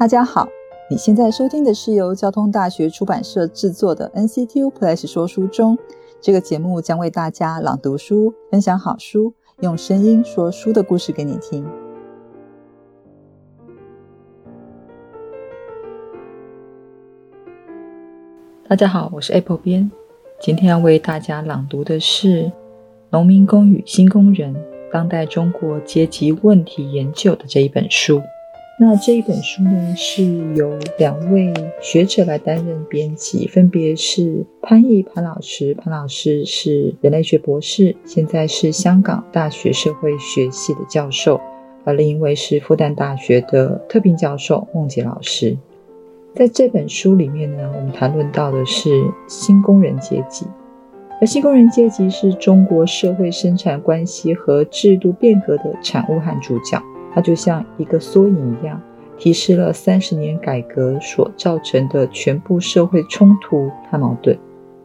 大家好，你现在收听的是由交通大学出版社制作的 NCTU Plus 说书中。这个节目将为大家朗读书，分享好书，用声音说书的故事给你听。大家好，我是 Apple 编，今天要为大家朗读的是《农民工与新工人：当代中国阶级问题研究》的这一本书。那这一本书呢，是由两位学者来担任编辑，分别是潘毅潘老师，潘老师是人类学博士，现在是香港大学社会学系的教授；而另一位是复旦大学的特聘教授孟杰老师。在这本书里面呢，我们谈论到的是新工人阶级，而新工人阶级是中国社会生产关系和制度变革的产物和主角。它就像一个缩影一样，提示了三十年改革所造成的全部社会冲突和矛盾。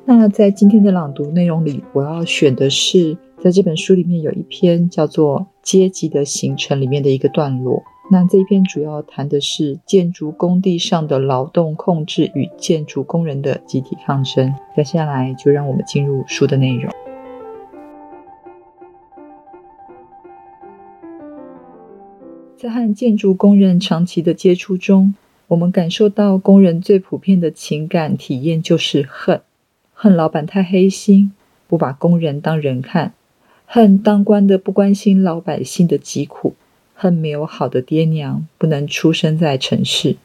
那在今天的朗读内容里，我要选的是在这本书里面有一篇叫做《阶级的形成》里面的一个段落。那这一篇主要谈的是建筑工地上的劳动控制与建筑工人的集体抗争。接下来就让我们进入书的内容。在和建筑工人长期的接触中，我们感受到工人最普遍的情感体验就是恨：恨老板太黑心，不把工人当人看；恨当官的不关心老百姓的疾苦；恨没有好的爹娘，不能出生在城市；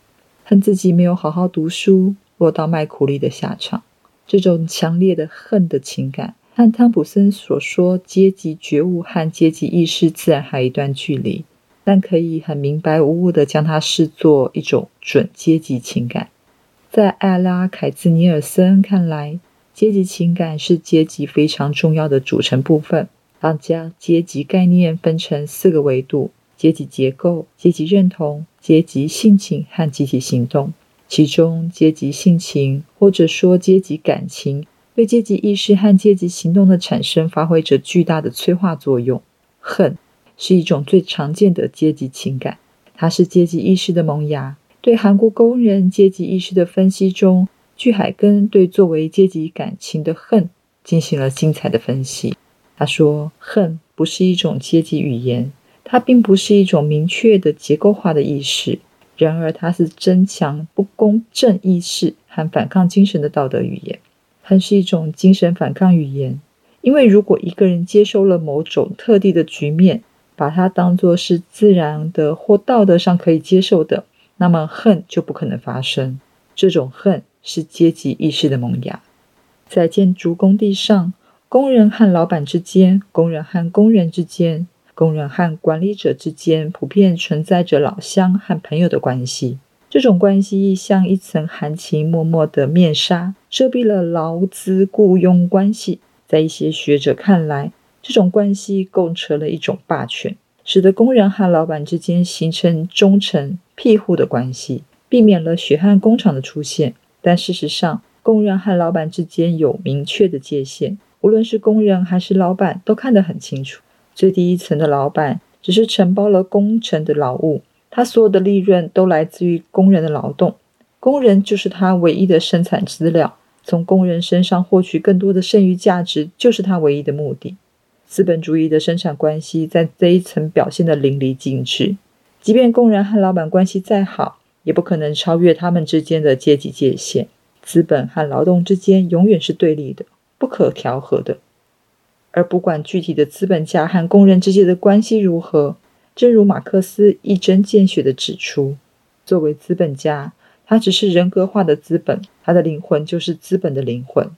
恨自己没有好好读书，落到卖苦力的下场。这种强烈的恨的情感，和汤普森所说阶级觉悟和阶级意识自然还有一段距离。但可以很明白无误地将它视作一种准阶级情感。在艾拉凯兹尼尔森看来，阶级情感是阶级非常重要的组成部分。他将阶级概念分成四个维度：阶级结构、阶级认同、阶级性情和集体行动。其中，阶级性情或者说阶级感情，对阶级意识和阶级行动的产生发挥着巨大的催化作用。恨。是一种最常见的阶级情感，它是阶级意识的萌芽。对韩国工人阶级意识的分析中，巨海根对作为阶级感情的恨进行了精彩的分析。他说：“恨不是一种阶级语言，它并不是一种明确的结构化的意识。然而，它是增强不公正意识和反抗精神的道德语言。恨是一种精神反抗语言，因为如果一个人接受了某种特定的局面，把它当作是自然的或道德上可以接受的，那么恨就不可能发生。这种恨是阶级意识的萌芽。在建筑工地上，工人和老板之间、工人和工人之间、工人和管理者之间，普遍存在着老乡和朋友的关系。这种关系像一层含情脉脉的面纱，遮蔽了劳资雇佣关系。在一些学者看来，这种关系构成了一种霸权，使得工人和老板之间形成忠诚庇护的关系，避免了血汗工厂的出现。但事实上，工人和老板之间有明确的界限，无论是工人还是老板都看得很清楚。最低一层的老板只是承包了工程的劳务，他所有的利润都来自于工人的劳动，工人就是他唯一的生产资料，从工人身上获取更多的剩余价值就是他唯一的目的。资本主义的生产关系在这一层表现得淋漓尽致。即便工人和老板关系再好，也不可能超越他们之间的阶级界限。资本和劳动之间永远是对立的，不可调和的。而不管具体的资本家和工人之间的关系如何，正如马克思一针见血地指出，作为资本家，他只是人格化的资本，他的灵魂就是资本的灵魂，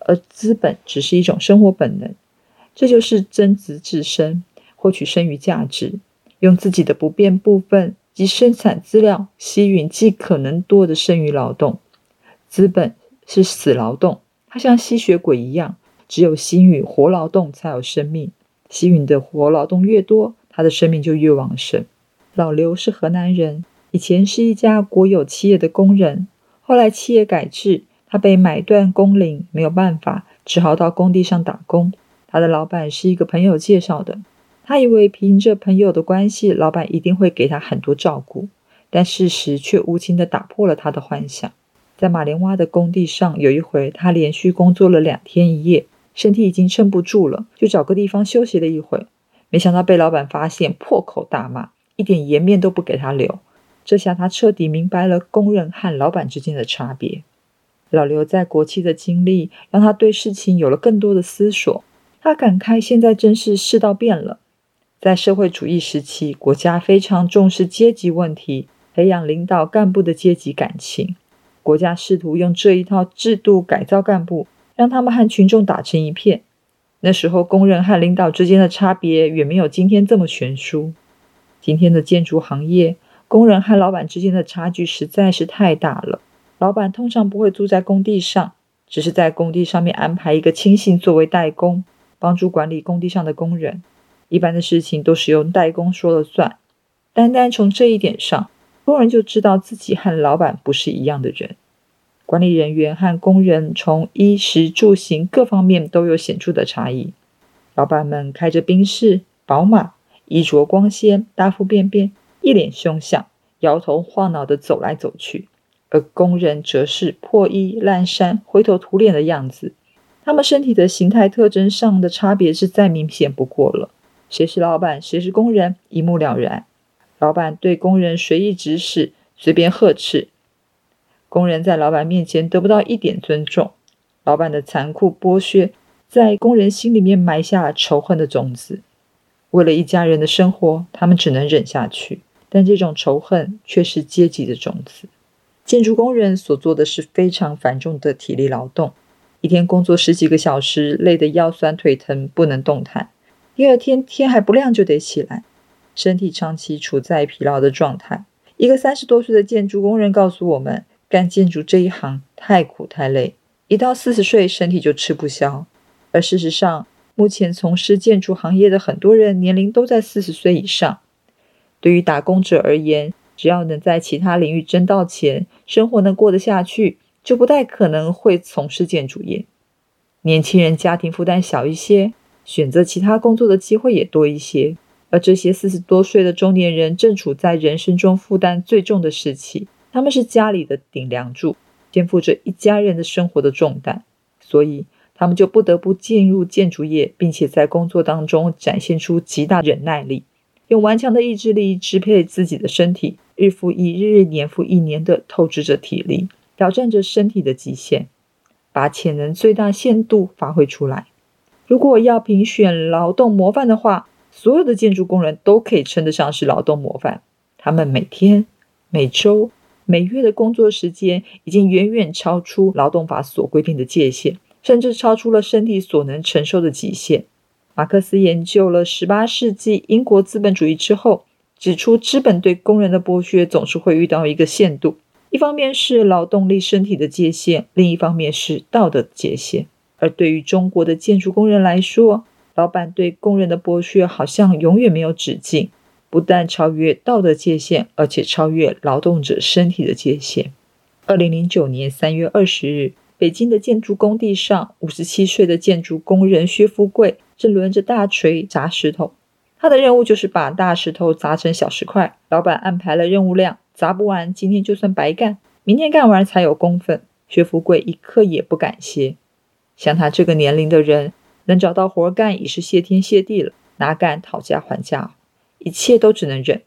而资本只是一种生活本能。这就是增值自身，获取剩余价值，用自己的不变部分及生产资料吸引尽可能多的剩余劳动。资本是死劳动，它像吸血鬼一样，只有吸吮活劳动才有生命。吸吮的活劳动越多，他的生命就越旺盛。老刘是河南人，以前是一家国有企业的工人，后来企业改制，他被买断工龄，没有办法，只好到工地上打工。他的老板是一个朋友介绍的，他以为凭着朋友的关系，老板一定会给他很多照顾。但事实却无情地打破了他的幻想。在马连洼的工地上，有一回他连续工作了两天一夜，身体已经撑不住了，就找个地方休息了一会。没想到被老板发现，破口大骂，一点颜面都不给他留。这下他彻底明白了工人和老板之间的差别。老刘在国企的经历，让他对事情有了更多的思索。他感慨，现在真是世道变了。在社会主义时期，国家非常重视阶级问题，培养领导干部的阶级感情。国家试图用这一套制度改造干部，让他们和群众打成一片。那时候，工人和领导之间的差别远没有今天这么悬殊。今天的建筑行业，工人和老板之间的差距实在是太大了。老板通常不会住在工地上，只是在工地上面安排一个亲信作为代工，帮助管理工地上的工人。一般的事情都是由代工说了算。单单从这一点上。工人就知道自己和老板不是一样的人。管理人员和工人从衣食住行各方面都有显著的差异。老板们开着宾士、宝马，衣着光鲜，大腹便便，一脸凶相，摇头晃脑地走来走去；而工人则是破衣烂衫、灰头土脸的样子。他们身体的形态特征上的差别是再明显不过了。谁是老板，谁是工人，一目了然。老板对工人随意指使、随便呵斥，工人在老板面前得不到一点尊重。老板的残酷剥削，在工人心里面埋下仇恨的种子。为了一家人的生活，他们只能忍下去，但这种仇恨却是阶级的种子。建筑工人所做的是非常繁重的体力劳动，一天工作十几个小时，累得腰酸腿疼，不能动弹。第二天天还不亮就得起来。身体长期处在疲劳的状态。一个三十多岁的建筑工人告诉我们，干建筑这一行太苦太累，一到四十岁身体就吃不消。而事实上，目前从事建筑行业的很多人年龄都在四十岁以上。对于打工者而言，只要能在其他领域挣到钱，生活能过得下去，就不太可能会从事建筑业。年轻人家庭负担小一些，选择其他工作的机会也多一些。而这些四十多岁的中年人正处在人生中负担最重的时期，他们是家里的顶梁柱，肩负着一家人的生活的重担，所以他们就不得不进入建筑业，并且在工作当中展现出极大忍耐力，用顽强的意志力支配自己的身体，日复一日、年复一年的透支着体力，挑战着身体的极限，把潜能最大限度发挥出来。如果要评选劳动模范的话，所有的建筑工人都可以称得上是劳动模范。他们每天、每周、每月的工作时间已经远远超出劳动法所规定的界限，甚至超出了身体所能承受的极限。马克思研究了十八世纪英国资本主义之后，指出资本对工人的剥削总是会遇到一个限度：一方面是劳动力身体的界限，另一方面是道德界限。而对于中国的建筑工人来说，老板对工人的剥削好像永远没有止境，不但超越道德界限，而且超越劳动者身体的界限。二零零九年三月二十日，北京的建筑工地上，五十七岁的建筑工人薛富贵正抡着大锤砸石头。他的任务就是把大石头砸成小石块。老板安排了任务量，砸不完，今天就算白干，明天干完才有工分。薛富贵一刻也不敢歇。像他这个年龄的人。能找到活干已是谢天谢地了，哪敢讨价还价？一切都只能忍。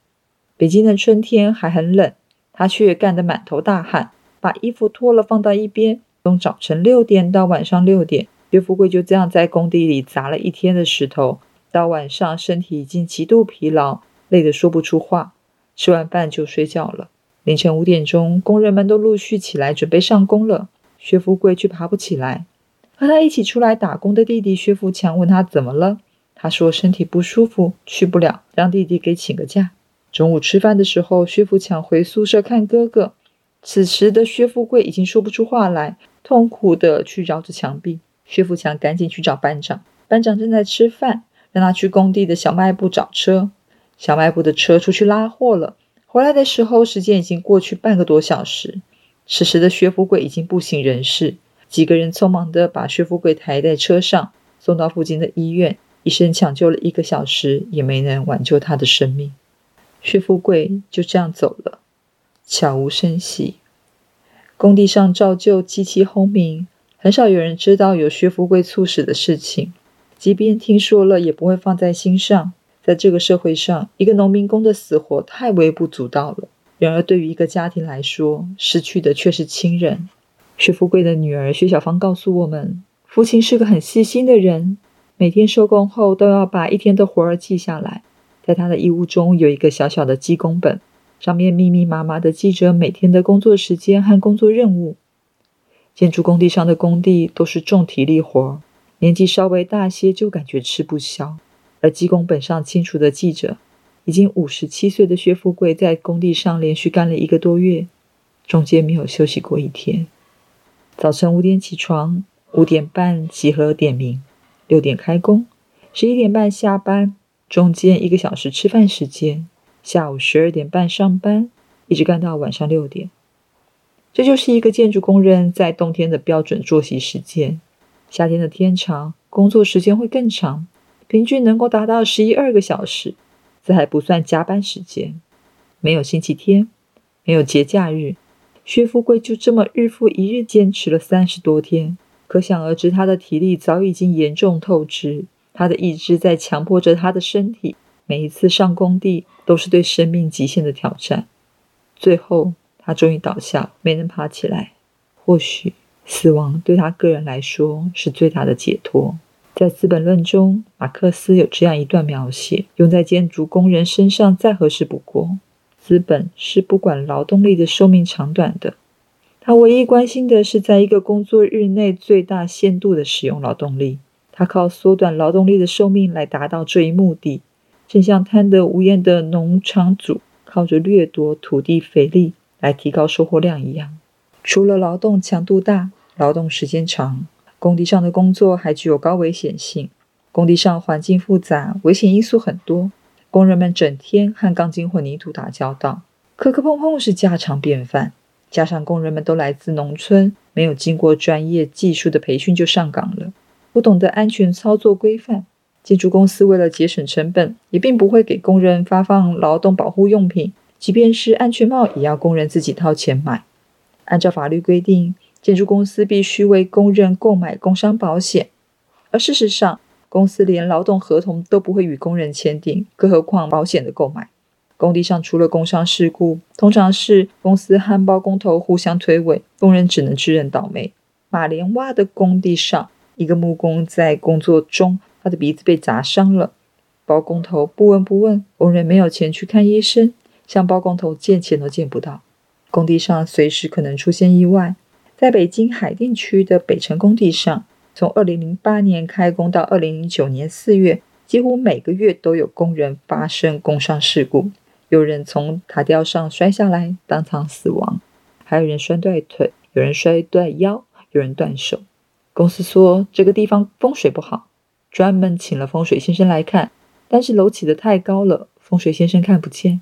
北京的春天还很冷，他却干得满头大汗，把衣服脱了放到一边。从早晨六点到晚上六点，薛富贵就这样在工地里砸了一天的石头。到晚上，身体已经极度疲劳，累得说不出话。吃完饭就睡觉了。凌晨五点钟，工人们都陆续起来准备上工了，薛富贵却爬不起来。和他一起出来打工的弟弟薛富强问他怎么了，他说身体不舒服，去不了，让弟弟给请个假。中午吃饭的时候，薛富强回宿舍看哥哥，此时的薛富贵已经说不出话来，痛苦的去绕着墙壁。薛富强赶紧去找班长，班长正在吃饭，让他去工地的小卖部找车。小卖部的车出去拉货了，回来的时候时间已经过去半个多小时。此时的薛富贵已经不省人事。几个人匆忙地把薛富贵抬在车上，送到附近的医院。医生抢救了一个小时，也没能挽救他的生命。薛富贵就这样走了。悄无声息。工地上照旧机器轰鸣，很少有人知道有薛富贵猝死的事情，即便听说了，也不会放在心上。在这个社会上，一个农民工的死活太微不足道了。然而，对于一个家庭来说，失去的却是亲人。薛富贵的女儿薛小芳告诉我们，父亲是个很细心的人，每天收工后都要把一天的活儿记下来。在他的衣物中有一个小小的记工本，上面密密麻麻的记着每天的工作时间和工作任务。建筑工地上的工地都是重体力活儿，年纪稍微大些就感觉吃不消。而记工本上清楚的记着，已经五十七岁的薛富贵在工地上连续干了一个多月，中间没有休息过一天。早晨五点起床，五点半集合点名，六点开工，十一点半下班，中间一个小时吃饭时间，下午十二点半上班，一直干到晚上六点。这就是一个建筑工人在冬天的标准作息时间。夏天的天长，工作时间会更长。平均能够达到十一二个小时，这还不算加班时间。没有星期天，没有节假日，薛富贵就这么日复一日坚持了三十多天。可想而知，他的体力早已经严重透支，他的意志在强迫着他的身体。每一次上工地都是对生命极限的挑战。最后，他终于倒下，没能爬起来。或许，死亡对他个人来说是最大的解脱。在《资本论》中，马克思有这样一段描写，用在建筑工人身上再合适不过。资本是不管劳动力的寿命长短的，他唯一关心的是在一个工作日内最大限度的使用劳动力。他靠缩短劳动力的寿命来达到这一目的，正像贪得无厌的农场主靠着掠夺土地肥力来提高收获量一样。除了劳动强度大、劳动时间长。工地上的工作还具有高危险性。工地上环境复杂，危险因素很多。工人们整天和钢筋混凝土打交道，磕磕碰碰是家常便饭。加上工人们都来自农村，没有经过专业技术的培训就上岗了，不懂得安全操作规范。建筑公司为了节省成本，也并不会给工人发放劳动保护用品，即便是安全帽，也要工人自己掏钱买。按照法律规定。建筑公司必须为工人购买工伤保险，而事实上，公司连劳动合同都不会与工人签订，更何况保险的购买。工地上除了工伤事故，通常是公司和包工头互相推诿，工人只能自认倒霉。马连洼的工地上，一个木工在工作中，他的鼻子被砸伤了，包工头不闻不问，工人没有钱去看医生，向包工头借钱都借不到。工地上随时可能出现意外。在北京海淀区的北辰工地上，从2008年开工到2009年4月，几乎每个月都有工人发生工伤事故。有人从塔吊上摔下来，当场死亡；还有人摔断腿，有人摔断腰，有人断手。公司说这个地方风水不好，专门请了风水先生来看，但是楼起得太高了，风水先生看不见，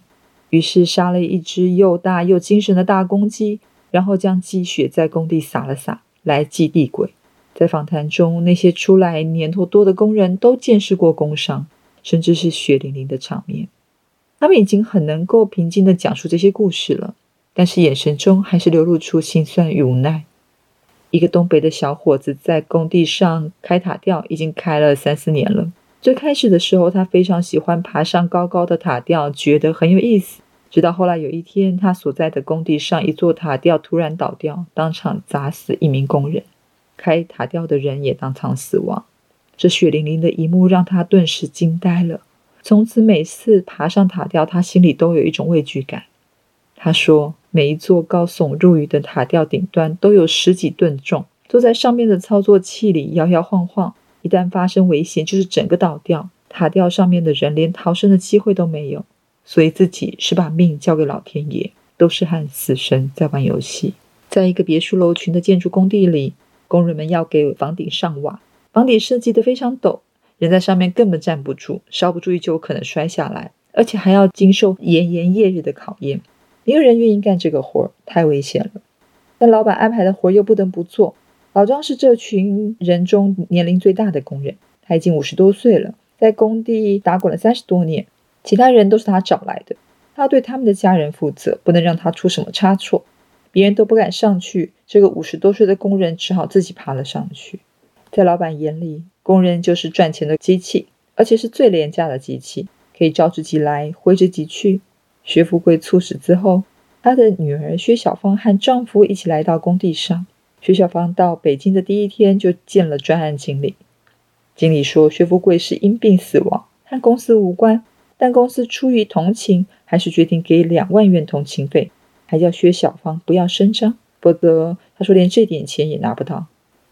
于是杀了一只又大又精神的大公鸡。然后将鸡血在工地撒了撒，来祭地鬼。在访谈中，那些出来年头多的工人都见识过工伤，甚至是血淋淋的场面。他们已经很能够平静地讲述这些故事了，但是眼神中还是流露出心酸与无奈。一个东北的小伙子在工地上开塔吊，已经开了三四年了。最开始的时候，他非常喜欢爬上高高的塔吊，觉得很有意思。直到后来有一天，他所在的工地上一座塔吊突然倒掉，当场砸死一名工人，开塔吊的人也当场死亡。这血淋淋的一幕让他顿时惊呆了。从此，每次爬上塔吊，他心里都有一种畏惧感。他说：“每一座高耸入云的塔吊顶端都有十几吨重，坐在上面的操作器里摇摇晃晃，一旦发生危险，就是整个倒掉。塔吊上面的人连逃生的机会都没有。”所以自己是把命交给老天爷，都是和死神在玩游戏。在一个别墅楼群的建筑工地里，工人们要给房顶上瓦，房顶设计得非常陡，人在上面根本站不住，稍不注意就有可能摔下来，而且还要经受炎炎夜日的考验。没有人愿意干这个活儿，太危险了。但老板安排的活儿又不得不做。老张是这群人中年龄最大的工人，他已经五十多岁了，在工地打滚了三十多年。其他人都是他找来的。他对他们的家人负责，不能让他出什么差错。别人都不敢上去，这个五十多岁的工人只好自己爬了上去。在老板眼里，工人就是赚钱的机器，而且是最廉价的机器，可以招之即来，挥之即去。薛富贵猝死之后，他的女儿薛小芳和丈夫一起来到工地上。薛小芳到北京的第一天就见了专案经理，经理说薛富贵是因病死亡，和公司无关，但公司出于同情，还是决定给两万元同情费。还叫薛小芳不要声张，否则他说连这点钱也拿不到。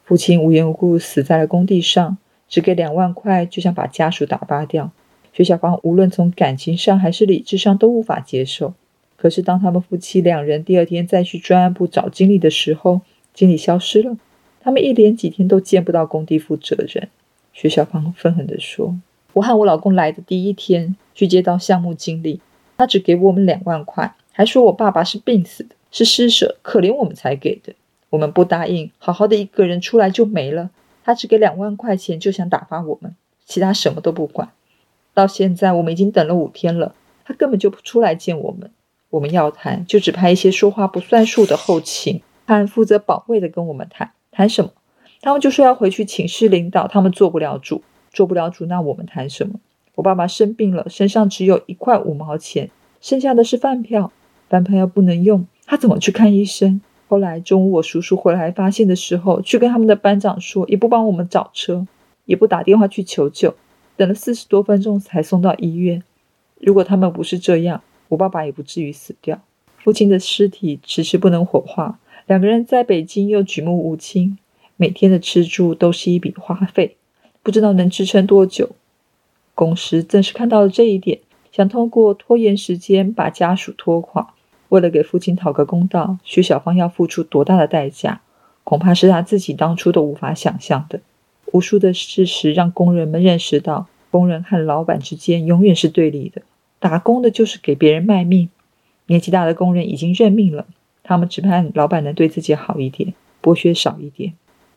父亲无缘无故死在了工地上，只给两万块就想把家属打发掉。薛小芳无论从感情上还是理智上都无法接受。可是当他们夫妻两人第二天再去专案部找经理的时候，经理消失了，他们一连几天都见不到工地负责人。徐小芳愤恨地说：“我和我老公来的第一天去接到项目经理，他只给我们两万块。”还说我爸爸是病死的，是施舍，可怜我们才给的。我们不答应，好好的一个人出来就没了。他只给两万块钱，就想打发我们，其他什么都不管。到现在我们已经等了五天了，他根本就不出来见我们。我们要谈，就只派一些说话不算数的后勤和负责保卫的跟我们谈。谈什么？他们就说要回去请示领导，他们做不了主，做不了主，那我们谈什么？我爸爸生病了，身上只有一块五毛钱，剩下的是饭票。饭票又不能用，他怎么去看医生？后来中午我叔叔回来发现的时候，去跟他们的班长说，也不帮我们找车，也不打电话去求救，等了四十多分钟才送到医院。如果他们不是这样，我爸爸也不至于死掉。父亲的尸体迟迟不能火化，两个人在北京又举目无亲，每天的吃住都是一笔花费，不知道能支撑多久。公司正是看到了这一点，想通过拖延时间把家属拖垮。为了给父亲讨个公道，徐小芳要付出多大的代价，恐怕是他自己当初都无法想象的。无数的事实让工人们认识到，工人和老板之间永远是对立的。打工的就是给别人卖命，年纪大的工人已经认命了，他们只盼老板能对自己好一点，剥削少一点；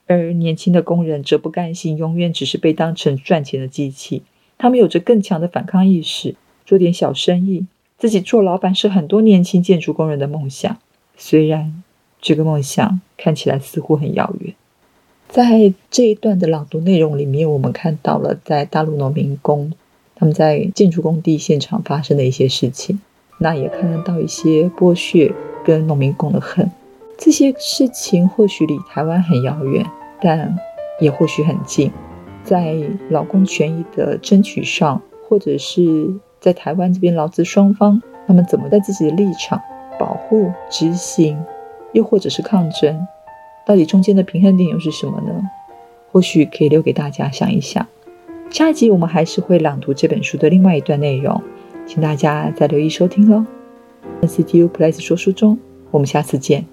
而年轻的工人则不甘心，永远只是被当成赚钱的机器。他们有着更强的反抗意识，做点小生意。自己做老板是很多年轻建筑工人的梦想，虽然这个梦想看起来似乎很遥远。在这一段的朗读内容里面，我们看到了在大陆农民工他们在建筑工地现场发生的一些事情，那也看得到一些剥削跟农民工的恨。这些事情或许离台湾很遥远，但也或许很近。在劳工权益的争取上，或者是。在台湾这边，劳资双方他们怎么在自己的立场保护、执行，又或者是抗争，到底中间的平衡点又是什么呢？或许可以留给大家想一想。下一集我们还是会朗读这本书的另外一段内容，请大家再留意收听喽。NCTU Plus 说书中，我们下次见。